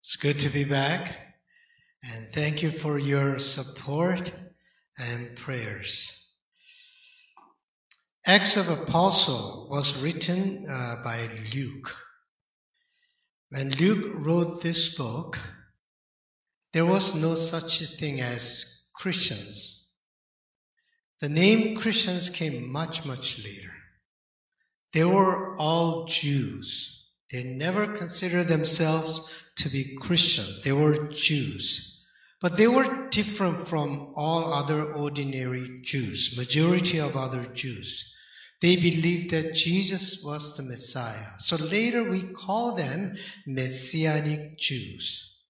It's good to be back. And thank you for your support and prayers. Acts of Apostle was written uh, by Luke. When Luke wrote this book, there was no such thing as Christians. The name Christians came much, much later. They were all Jews. They never considered themselves to be Christians. They were Jews. But they were different from all other ordinary Jews, majority of other Jews. They believed that Jesus was the Messiah. So later we call them Messianic Jews.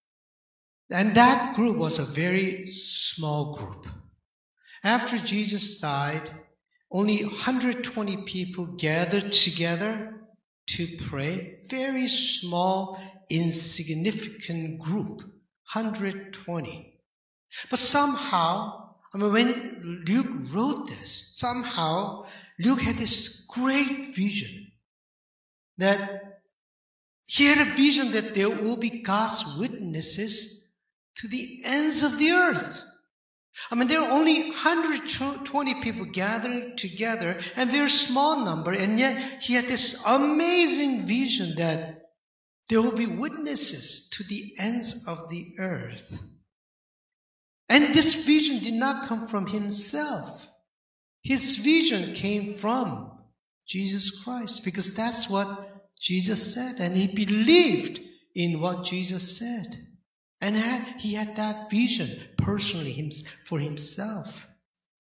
And that group was a very small group. After Jesus died, only 120 people gathered together to pray. Very small, insignificant group. 120. But somehow, I mean, when Luke wrote this, somehow Luke had this great vision that he had a vision that there will be God's witnesses to the ends of the earth. I mean, there are only 120 people gathering together, and very small number, and yet he had this amazing vision that there will be witnesses to the ends of the earth. And this vision did not come from himself. His vision came from Jesus Christ because that's what Jesus said, and he believed in what Jesus said. And he had that vision personally for himself.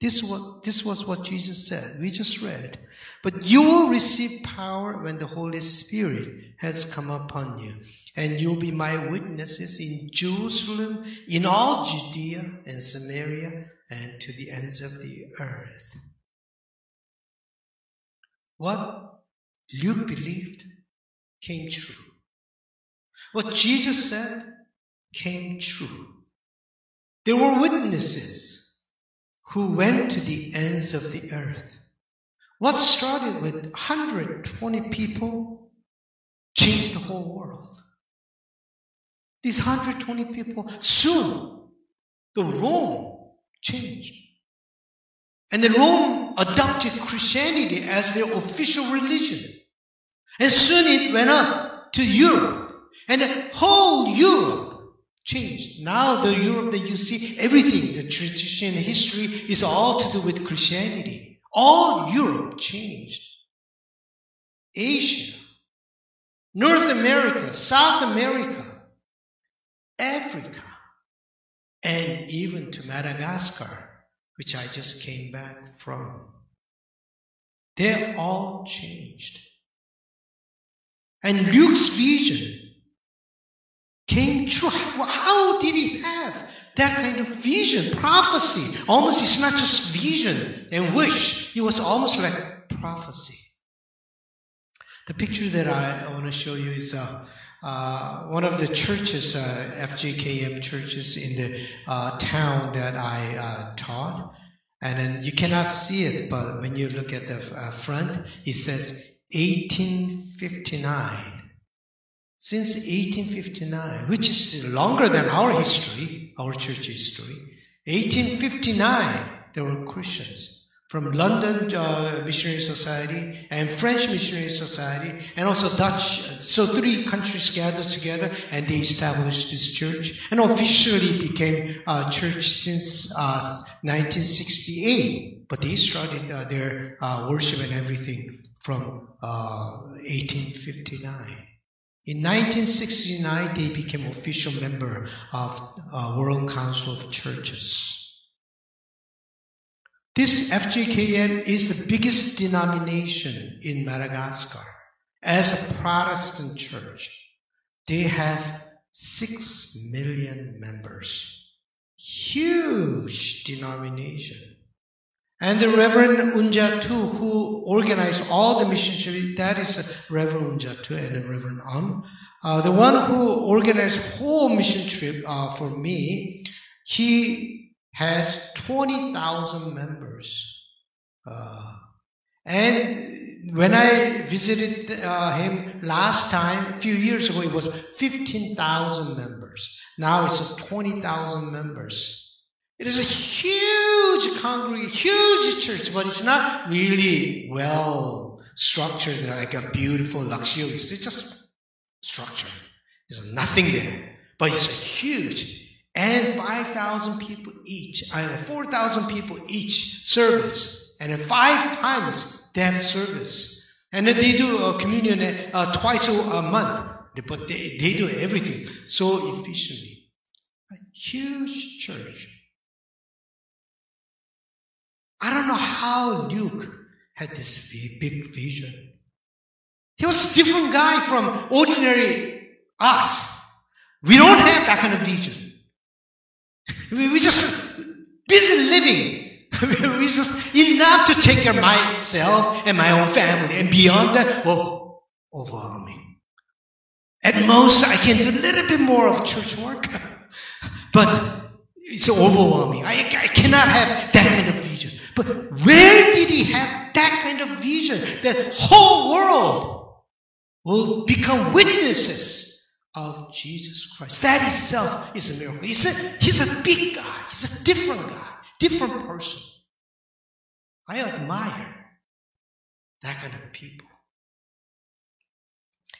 This was, this was what Jesus said. We just read. But you will receive power when the Holy Spirit has come upon you. And you'll be my witnesses in Jerusalem, in all Judea and Samaria, and to the ends of the earth. What Luke believed came true. What Jesus said came true. There were witnesses who went to the ends of the earth. What started with 120 people changed the whole world. These 120 people, soon the Rome changed. And the Rome adopted Christianity as their official religion. And soon it went up to Europe. And the whole Europe changed. Now the Europe that you see, everything, the tradition, history is all to do with Christianity. All Europe changed. Asia, North America, South America, Africa, and even to Madagascar, which I just came back from. They all changed. And Luke's vision. How, did he have that kind of vision, prophecy? Almost, it's not just vision and wish. It was almost like prophecy. The picture that I, want to show you is uh, uh, one of the churches, uh, FJKM churches in the uh, town that I uh, taught. And then you cannot see it, but when you look at the uh, front, it says 1859 since 1859, which is longer than our history, our church history. 1859, there were Christians from London uh, Missionary Society and French Missionary Society and also Dutch. So three countries gathered together and they established this church and officially became a church since uh, 1968. But they started uh, their uh, worship and everything from 1859. In 1969, they became official member of uh, World Council of Churches. This FJKM is the biggest denomination in Madagascar. As a Protestant church, they have six million members. Huge denomination. And the Reverend Unjatu, who organized all the mission trips, that is Reverend Unjatu and the Reverend Um. Uh, the one who organized whole mission trip uh, for me, he has 20,000 members. Uh, and when I visited uh, him last time, a few years ago, it was 15,000 members. Now it's 20,000 members. It is a huge congregation, huge church, but it's not really well structured like a beautiful, luxurious. It's just structure. There's nothing there, but it's a huge. And 5,000 people each, uh, 4,000 people each service. And five times they have service. And then they do a communion uh, twice a month. But they, they do everything so efficiently. A huge church. I don't know how Luke had this big vision. He was a different guy from ordinary us. We don't have that kind of vision. We, we just busy living. we just enough to take care of myself and my own family, and beyond that, oh, overwhelming. At most, I can do a little bit more of church work, but it's overwhelming. I, I cannot have that kind of vision. But where did he have that kind of vision? That whole world will become witnesses of Jesus Christ. That itself is a miracle. He's a, he's a big guy. He's a different guy, different person. I admire that kind of people.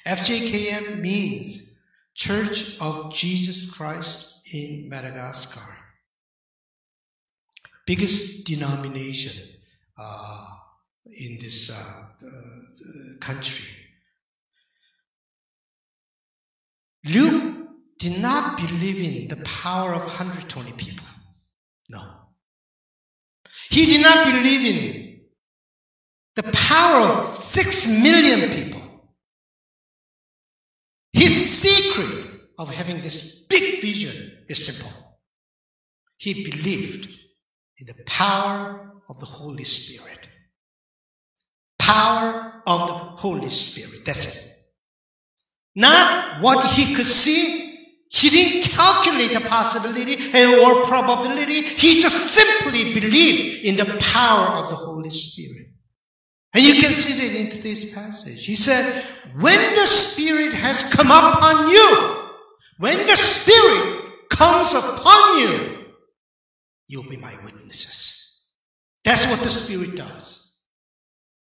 FJKM means Church of Jesus Christ in Madagascar. Biggest denomination uh, in this uh, country. Luke did not believe in the power of 120 people. No. He did not believe in the power of six million people. His secret of having this big vision is simple. He believed in the power of the Holy Spirit. Power of the Holy Spirit. That's it. Not what he could see. He didn't calculate the possibility or probability. He just simply believed in the power of the Holy Spirit. And you can see that in today's passage. He said, when the Spirit has come upon you, when the Spirit comes upon you, you'll be my witnesses. That's what the Spirit does.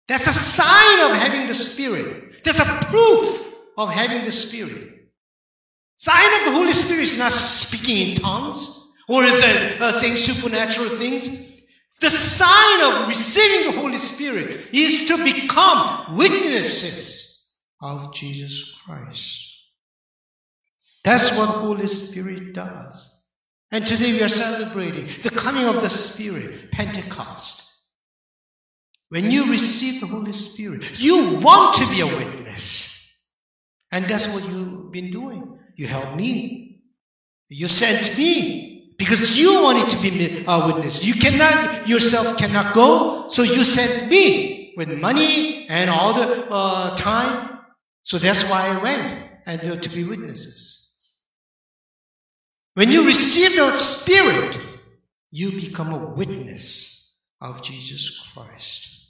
That's a sign of having the Spirit. That's a proof of having the Spirit. Sign of the Holy Spirit is not speaking in tongues or is it uh, saying supernatural things. The sign of receiving the Holy Spirit is to become witnesses of Jesus Christ. That's what Holy Spirit does. And today we are celebrating the coming of the Spirit, Pentecost. When you receive the Holy Spirit, you want to be a witness. And that's what you've been doing. You helped me. You sent me because you wanted to be a witness. You cannot, yourself cannot go, so you sent me with money and all the uh, time. So that's why I went and uh, to be witnesses. When you receive the Spirit, you become a witness of Jesus Christ.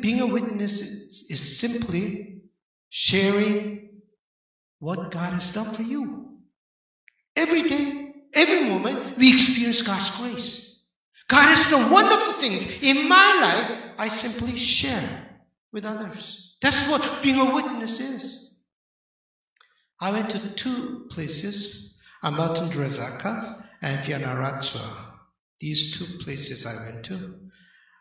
Being a witness is, is simply sharing what God has done for you. Every day, every moment, we experience God's grace. God has done wonderful things. In my life, I simply share with others. That's what being a witness is. I went to two places, Ambatondrazaka and Fianarantsoa. These two places I went to.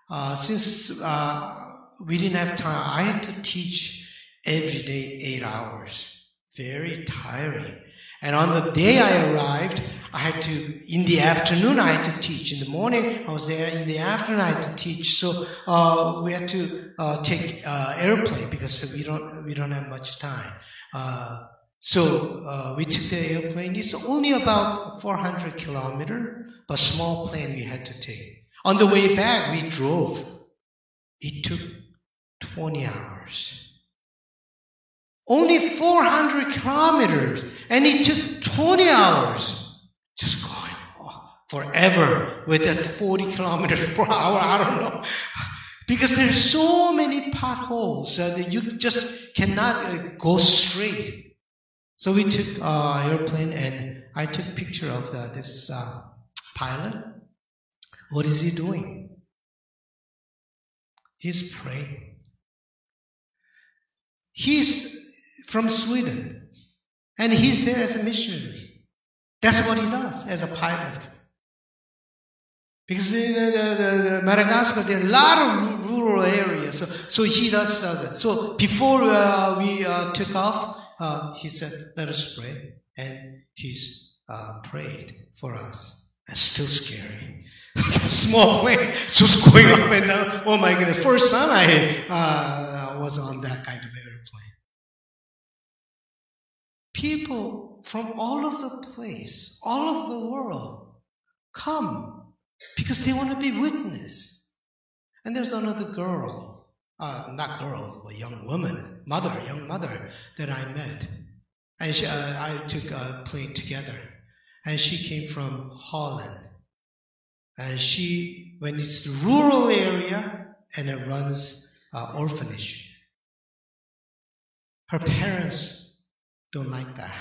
Uh, since uh, we didn't have time, I had to teach every day eight hours. Very tiring. And on the day I arrived, I had to, in the afternoon, I had to teach. In the morning, I was there. In the afternoon, I had to teach. So uh, we had to uh, take uh, airplane because we don't we don't have much time. So uh, we took the airplane. It's only about 400 kilometer, but small plane we had to take. On the way back, we drove. It took 20 hours. Only 400 kilometers, and it took 20 hours. Just going oh, forever with that 40 kilometers per hour. I don't know. Because there are so many potholes uh, that you just cannot uh, go straight. So we took uh, airplane and I took picture of the, this uh, pilot. What is he doing? He's praying. He's from Sweden and he's there as a missionary. That's what he does as a pilot. Because in the, the, the Madagascar, there are a lot of rural areas. So, so he does uh, So before uh, we uh, took off, uh, he said, let us pray. And he's uh, prayed for us. It's still scary. Small plane just going up and down. Oh my goodness. First time I uh, was on that kind of airplane. People from all of the place, all of the world, come because they want to be witness. And there's another girl, uh, not girl, a young woman, mother, young mother that I met. And she, uh, I took a plane together. And she came from Holland. And she went into the rural area and it runs uh, orphanage. Her parents don't like that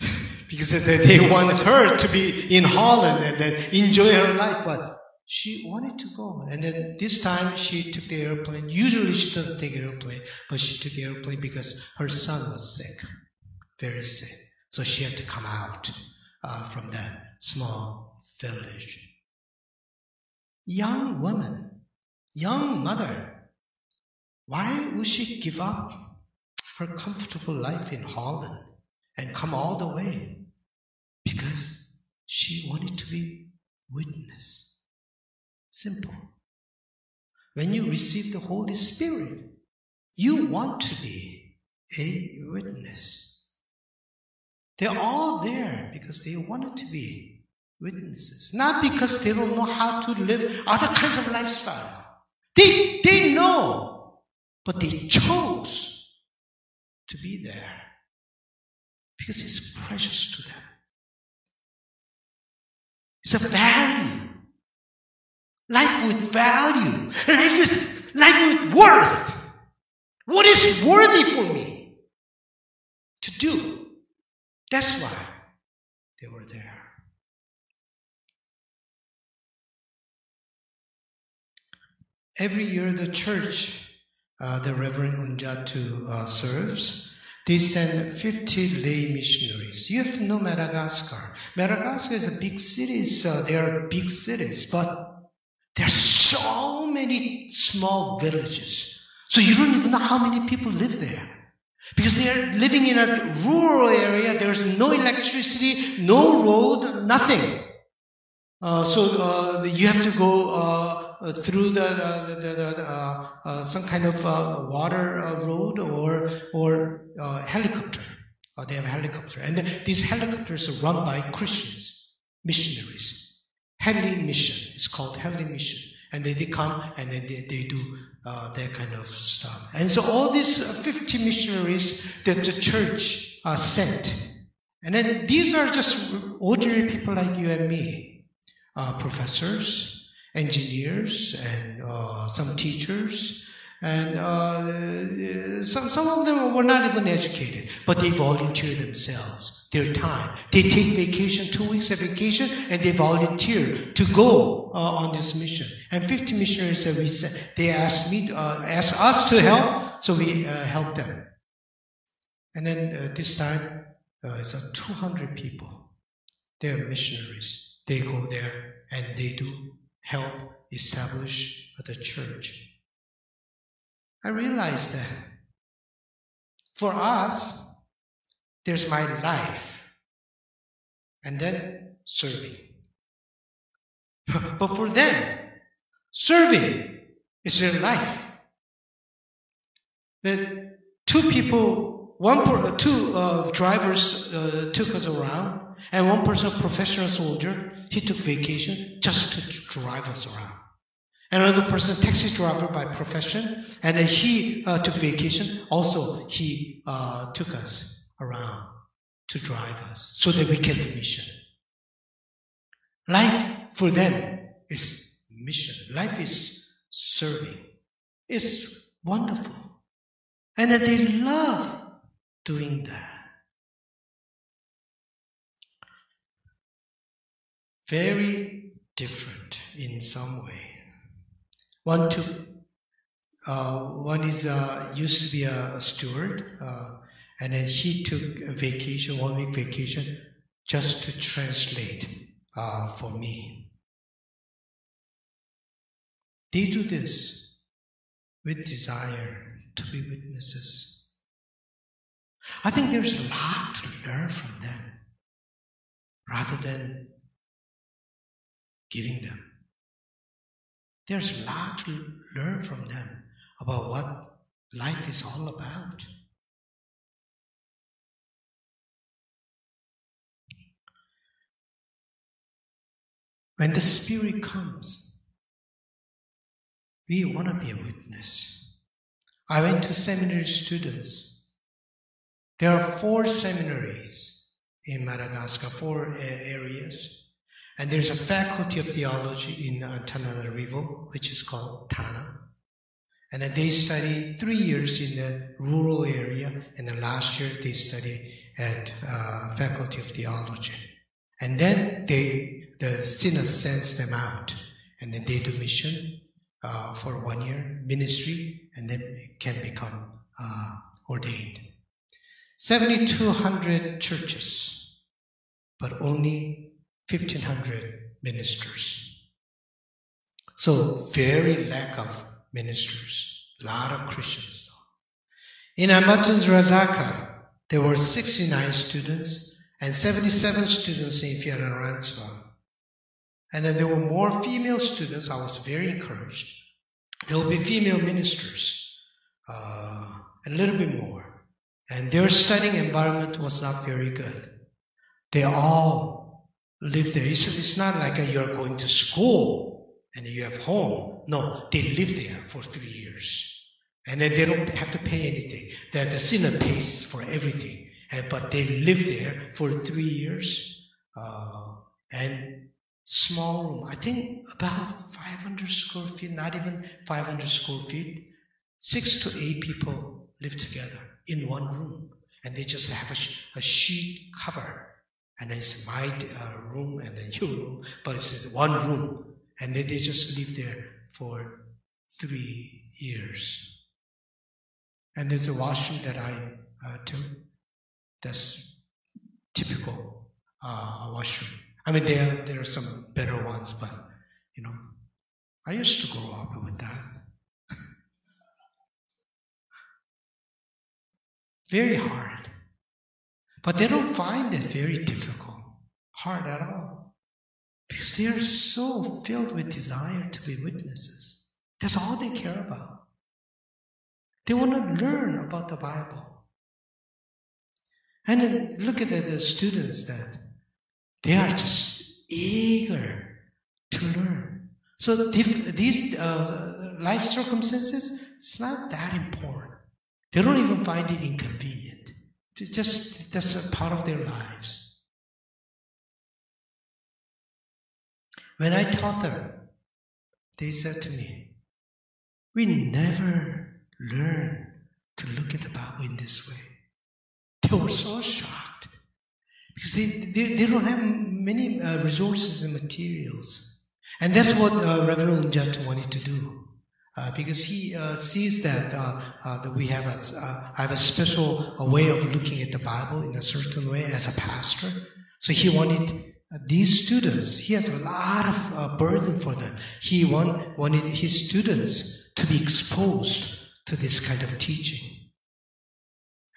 because they want her to be in Holland and then enjoy her life. But she wanted to go. And then this time she took the airplane. Usually she doesn't take airplane, but she took the airplane because her son was sick, very sick. So she had to come out uh, from that small village. Young woman, young mother, why would she give up her comfortable life in Holland and come all the way because she wanted to be witness. Simple. When you receive the Holy Spirit, you want to be a witness. They're all there because they wanted to be witnesses, not because they don't know how to live other kinds of lifestyle. They, they know, but they chose to be there because it's precious to them. It's a value. Life with value. Life with, life with worth. What is worthy for me to do? That's why they were there. Every year, the church, uh, the Reverend Unjatu uh, serves, they send 50 lay missionaries. You have to know Madagascar. Madagascar is a big city, so there are big cities, but there are so many small villages. So you don't even know how many people live there. Because they are living in a rural area, there's no electricity, no road, nothing. Uh, so uh, you have to go uh, uh, through the, the, the, the uh, uh, some kind of uh, water uh, road or or uh, helicopter. they have a helicopter, and these helicopters are run by Christians, missionaries. Helimission. It's called Helimission, and then they come and then they, they do uh, that kind of stuff. And so all these uh, 50 missionaries that the church sent, and then these are just ordinary people like you and me, uh, professors, engineers and uh, some teachers. And uh, some, some of them were not even educated, but they volunteer themselves, their time. They take vacation, two weeks of vacation, and they volunteer to go uh, on this mission. And 50 missionaries that we sent, they asked me, uh, asked us to help, so we uh, helped them. And then uh, this time, it's 200 people. They're missionaries. They go there and they do help establish the church. I realized that for us, there's my life and then serving. but for them, serving is their life. The two people, one, two uh, drivers uh, took us around and one person, professional soldier, he took vacation just to drive us around. Another person, taxi driver by profession, and he uh, took vacation. Also, he uh, took us around to drive us so that we get the mission. Life for them is mission. Life is serving. is wonderful. And that they love doing that. Very different in some way. One took, uh, one is uh, used to be a steward, uh, and then he took a vacation, one week vacation, just to translate uh, for me. They do this with desire to be witnesses. I think there's a lot to learn from them rather than giving them. There's a lot to learn from them about what life is all about. When the Spirit comes, we want to be a witness. I went to seminary students. There are four seminaries in Madagascar, four areas. And there's a faculty of theology in Antananarivo, which is called Tana. And then they study three years in the rural area, and then last year they study at uh, Faculty of Theology. And then they the synod sends them out, and then they do mission uh, for one year, ministry, and then can become uh, ordained. 7,200 churches, but only 1,500 ministers. So very lack of ministers, a lot of Christians. In Ambatondrazaka, there were 69 students and 77 students in Fianarantsoa. And then there were more female students. I was very encouraged. There will be female ministers, uh, a little bit more. And their studying environment was not very good. They all live there. It's, it's not like you're going to school and you have home. No, they live there for three years. And then they don't have to pay anything. The, the synod pays for everything. And, but they live there for three years. Uh, and small room. I think about 500 square feet, not even 500 square feet. Six to eight people live together in one room. And they just have a, a sheet cover. And it's my uh, room and then your room, but it's one room. And then they just live there for three years. And there's a washroom that I uh, took. That's typical uh, washroom. I mean, there, there are some better ones, but, you know, I used to grow up with that. very hard. But they don't find it very difficult, hard at all. Because they are so filled with desire to be witnesses. That's all they care about. They want to learn about the Bible. And then look at the, the students that they are just eager to learn. So these uh, life circumstances, it's not that important. They don't even find it inconvenient. Just that's a part of their lives. When I taught them, they said to me, "We never learn to look at the Bible in this way." They were so shocked. Because they, they, they don't have many uh, resources and materials. And that's what uh, Reverend Unjat wanted to do. Uh, because he uh, sees that, uh, uh, that we have a, uh, have a special a way of looking at the Bible in a certain way as a pastor. So he wanted these students, he has a lot of burden for them. He want, wanted his students to be exposed to this kind of teaching.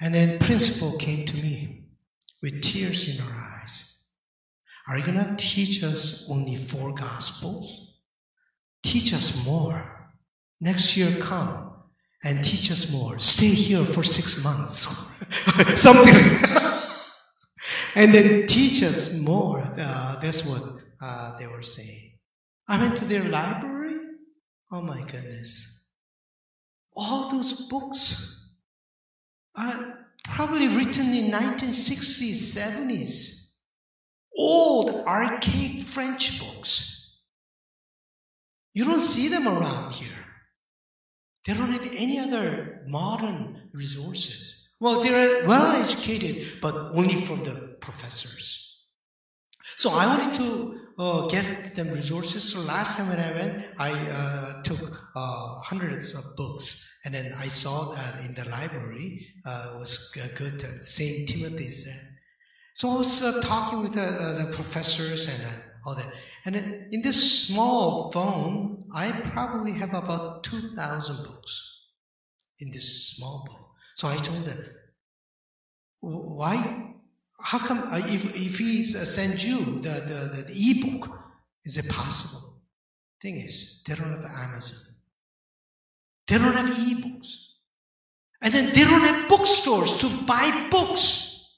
And then principal came to me with tears in her eyes. Are you going to teach us only four gospels? Teach us more. Next year, come and teach us more. Stay here for six months. Something. and then teach us more. Uh, that's what uh, they were saying. I went to their library. Oh my goodness. All those books. are probably written in 1960s, 70s. Old, archaic French books. You don't see them around here. They don't have any other modern resources. Well, they're well educated, but only from the professors. So I wanted to uh, get them resources. So last time when I went, I uh, took uh, hundreds of books. And then I saw that in the library uh, was good. St. Timothy said. So I was uh, talking with the, uh, the professors and all that. And in this small phone, I probably have about 2,000 books in this small book. So I told them, why, how come, uh, if, if he sends you the, the, the e-book, is it possible? Thing is, they don't have Amazon. They don't have e-books. And then they don't have bookstores to buy books.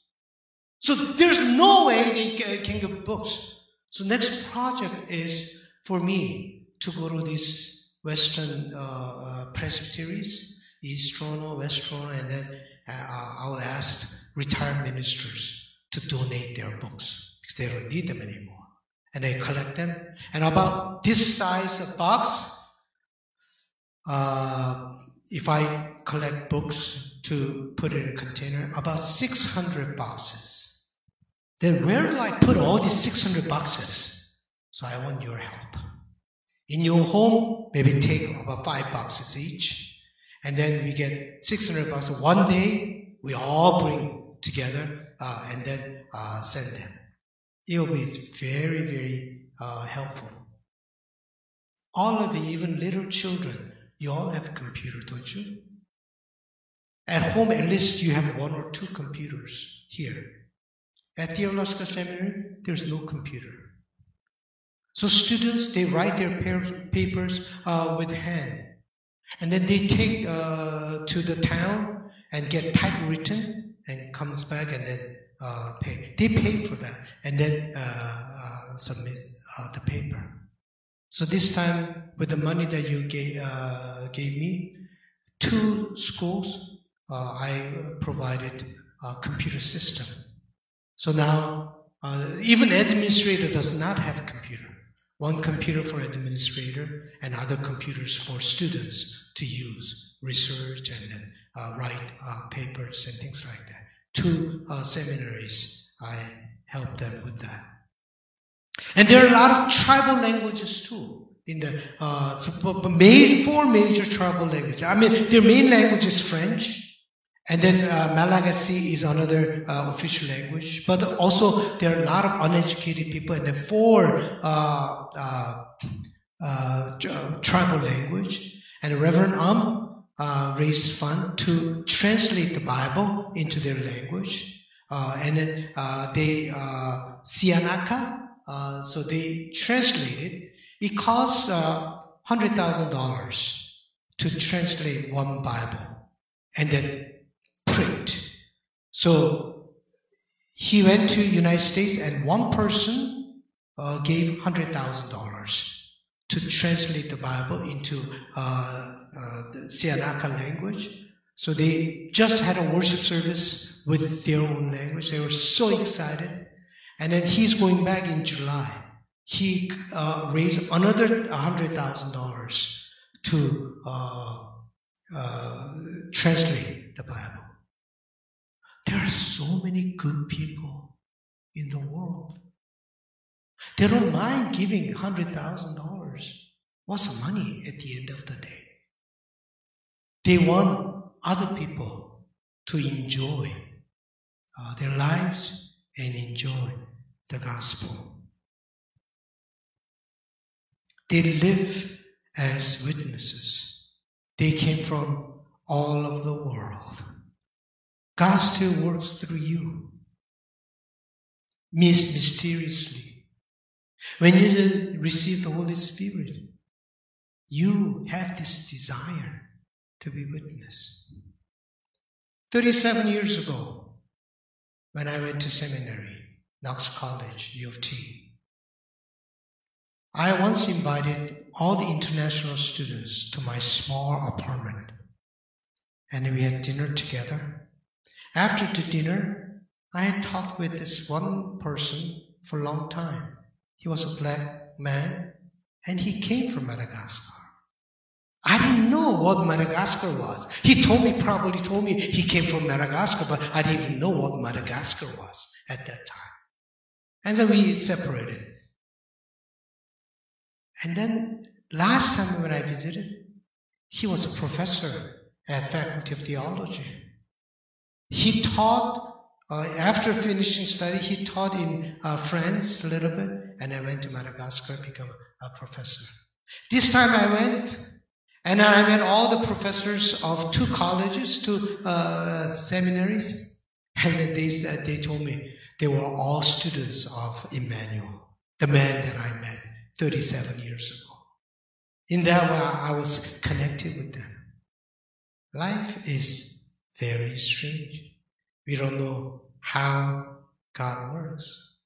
So there's no way they can get books. So next project is for me to go to these Western uh, uh, presbyteries, East Toronto, West Toronto, and then uh, I will ask retired ministers to donate their books because they don't need them anymore. And I collect them. And about this size of box, uh, if I collect books to put in a container, about 600 boxes. Then where do I put all these 600 boxes? So I want your help. In your home, maybe take about five boxes each. And then we get 600 boxes. One day, we all bring together uh, and then uh, send them. It will be very, very uh, helpful. All of you, even little children, you all have a computer, don't you? At home, at least you have one or two computers here. At theological seminary, there's no computer. So students, they write their papers uh, with hand. And then they take uh, to the town and get typewritten and comes back and then uh, pay. They pay for that and then uh, uh, submit uh, the paper. So this time, with the money that you gave, gave me, two schools, I provided a computer system so now, uh, even administrator does not have a computer. One computer for administrator and other computers for students to use, research and then uh, write uh, papers and things like that. Two uh, seminaries, I help them with that. And there are a lot of tribal languages too. In the uh, so, four major tribal languages. I mean, their main language is French, and then uh, Malagasy is another uh, official language, but also there are a lot of uneducated people, and four uh, uh, uh tribal language. And Reverend Um raised fund to translate the Bible into their language, and then they uh, Sihanaka, so they translated. It It costs hundred thousand dollars to translate one Bible, and then. So he went to United States and one person uh, gave $100,000 to translate the Bible into uh, uh, the Sihanaka language. So they just had a worship service with their own language. They were so excited. And then he's going back in July. He uh, raised another $100,000 to uh, uh, translate the Bible. There are so many good people in the world. They don't mind giving $100,000. What's the money at the end of the day? They want other people to enjoy uh, their lives and enjoy the gospel. They live as witnesses. They came from all of the world. God still works through you. Mysteriously. When you receive the Holy Spirit, you have this desire to be witness. 37 years ago, when I went to seminary, Knox College, U of T, I once invited all the international students to my small apartment. And we had dinner together. After the dinner, I had talked with this one person for a long time. He was a black man and he came from Madagascar. I didn't know what Madagascar was. He told me, probably told me he came from Madagascar, but I didn't even know what Madagascar was at that time. And then we separated. And then last time when I visited, he was a professor at Faculty of Theology. He taught, uh, after finishing study, he taught in uh, France a little bit, and I went to Madagascar, to become a professor. This time I went, and I met all the professors of two colleges, two uh, seminaries, and they they told me they were all students of Emmanuel, the man that I met 37 years ago. In that way, I was connected with them. Life is very strange. We don't know how God works.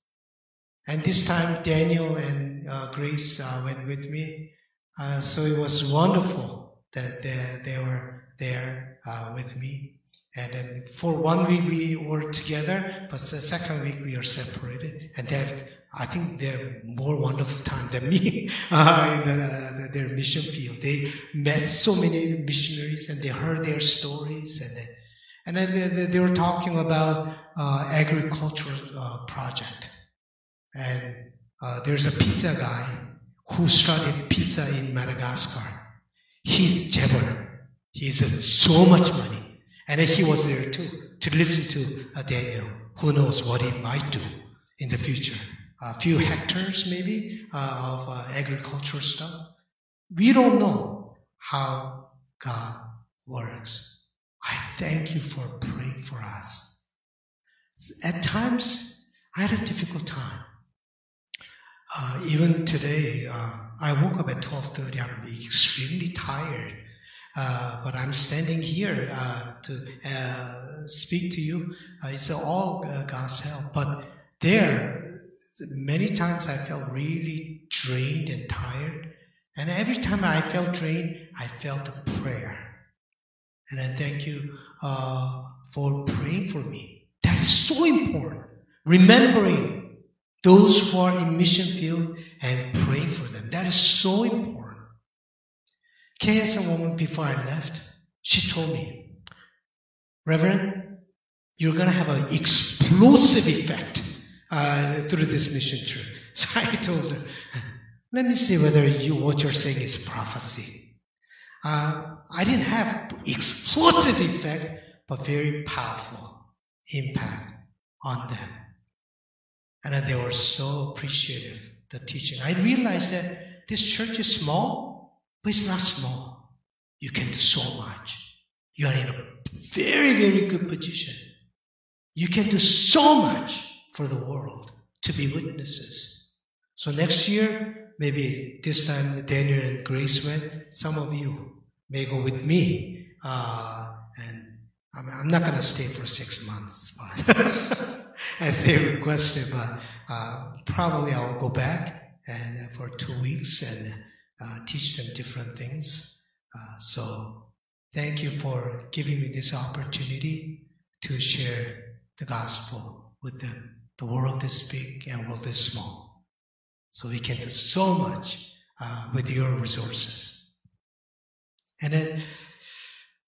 And this time, Daniel and uh, Grace uh, went with me. Uh, so it was wonderful that they, they were there uh, with me. And then for one week we were together, but the second week we are separated. And they have I think they have more wonderful time than me uh, in the, their mission field. They met so many missionaries and they heard their stories and and then they, they were talking about uh, agricultural uh, project. And uh, there's a pizza guy who started pizza in Madagascar. He's Jebel. He's so much money. And he was there too to listen to Daniel. Who knows what he might do in the future a few hectares maybe uh, of uh, agricultural stuff. We don't know how God works. I thank you for praying for us. At times, I had a difficult time. Uh, even today, uh, I woke up at 12.30. I'm extremely tired. Uh, but I'm standing here uh, to uh, speak to you. Uh, it's all God's help. But there, many times I felt really drained and tired. And every time I felt drained, I felt a prayer. And I thank you uh, for praying for me. That is so important. Remembering those who are in mission field and praying for them. That is so important. KS woman before I left, she told me, Reverend, you're going to have an explosive effect uh, through this mission trip. So I told her, let me see whether you, what you're saying is prophecy. Uh, I didn't have explosive effect, but very powerful impact on them. And they were so appreciative, the teaching. I realized that this church is small, but it's not small. You can do so much. You are in a very, very good position. You can do so much for the world to be witnesses. So next year, maybe this time Daniel and Grace went, some of you may go with me. Uh, and I'm, I'm not going to stay for six months, but as they requested, but uh, probably I'll go back and uh, for two weeks and uh, teach them different things. Uh, so thank you for giving me this opportunity to share the gospel with them. The world is big and world is small. So we can do so much uh, with your resources. And then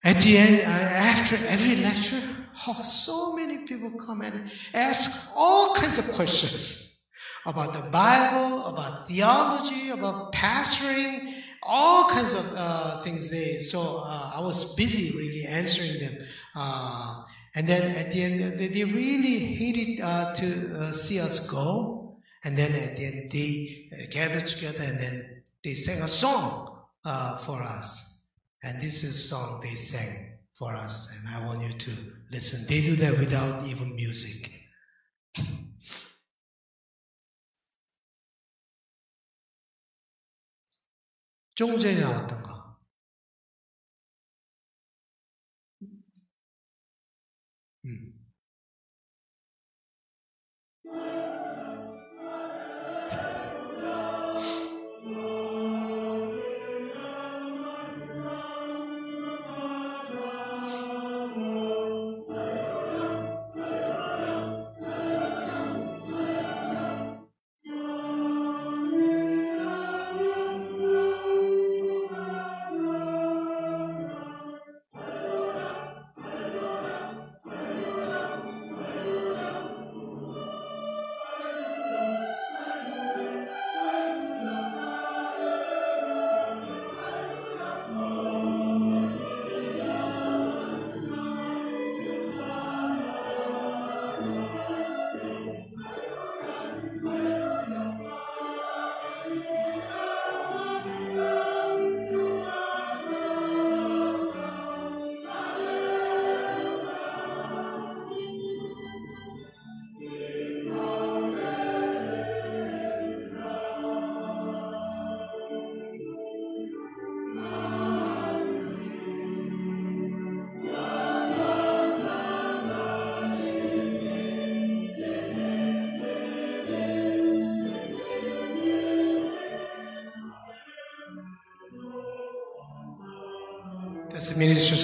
at the end, uh, after every lecture, oh, so many people come and ask all kinds of questions about the Bible, about theology, about pastoring, all kinds of uh, things. They so uh, I was busy really answering them. Uh, and then at the end, they really hated uh, to see us go. And then uh, at the end, they uh, gathered together and then they sang a song uh, for us. And this is a song they sang for us. And I want you to listen. They do that without even music. 조금 전에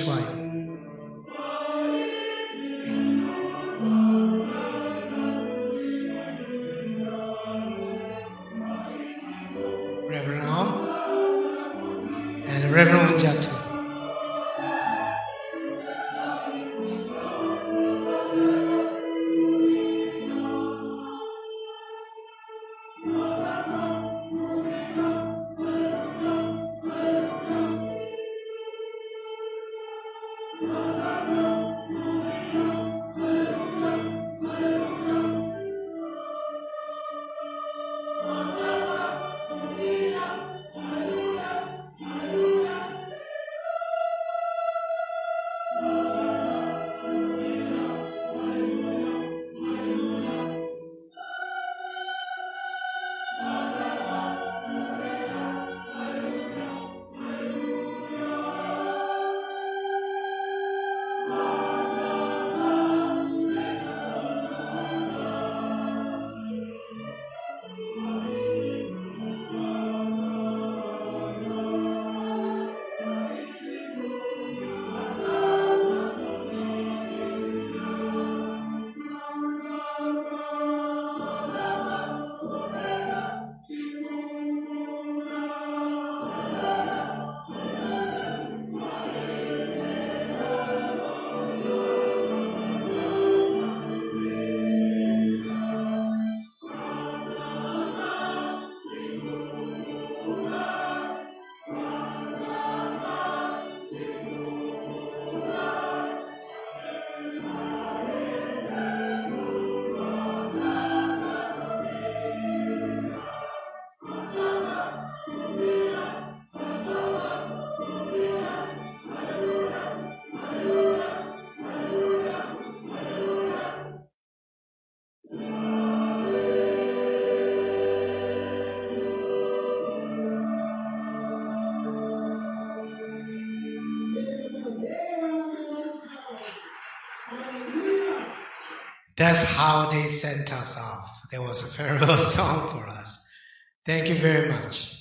wife. Reverend That's how they sent us off. There was a farewell song for us. Thank you very much.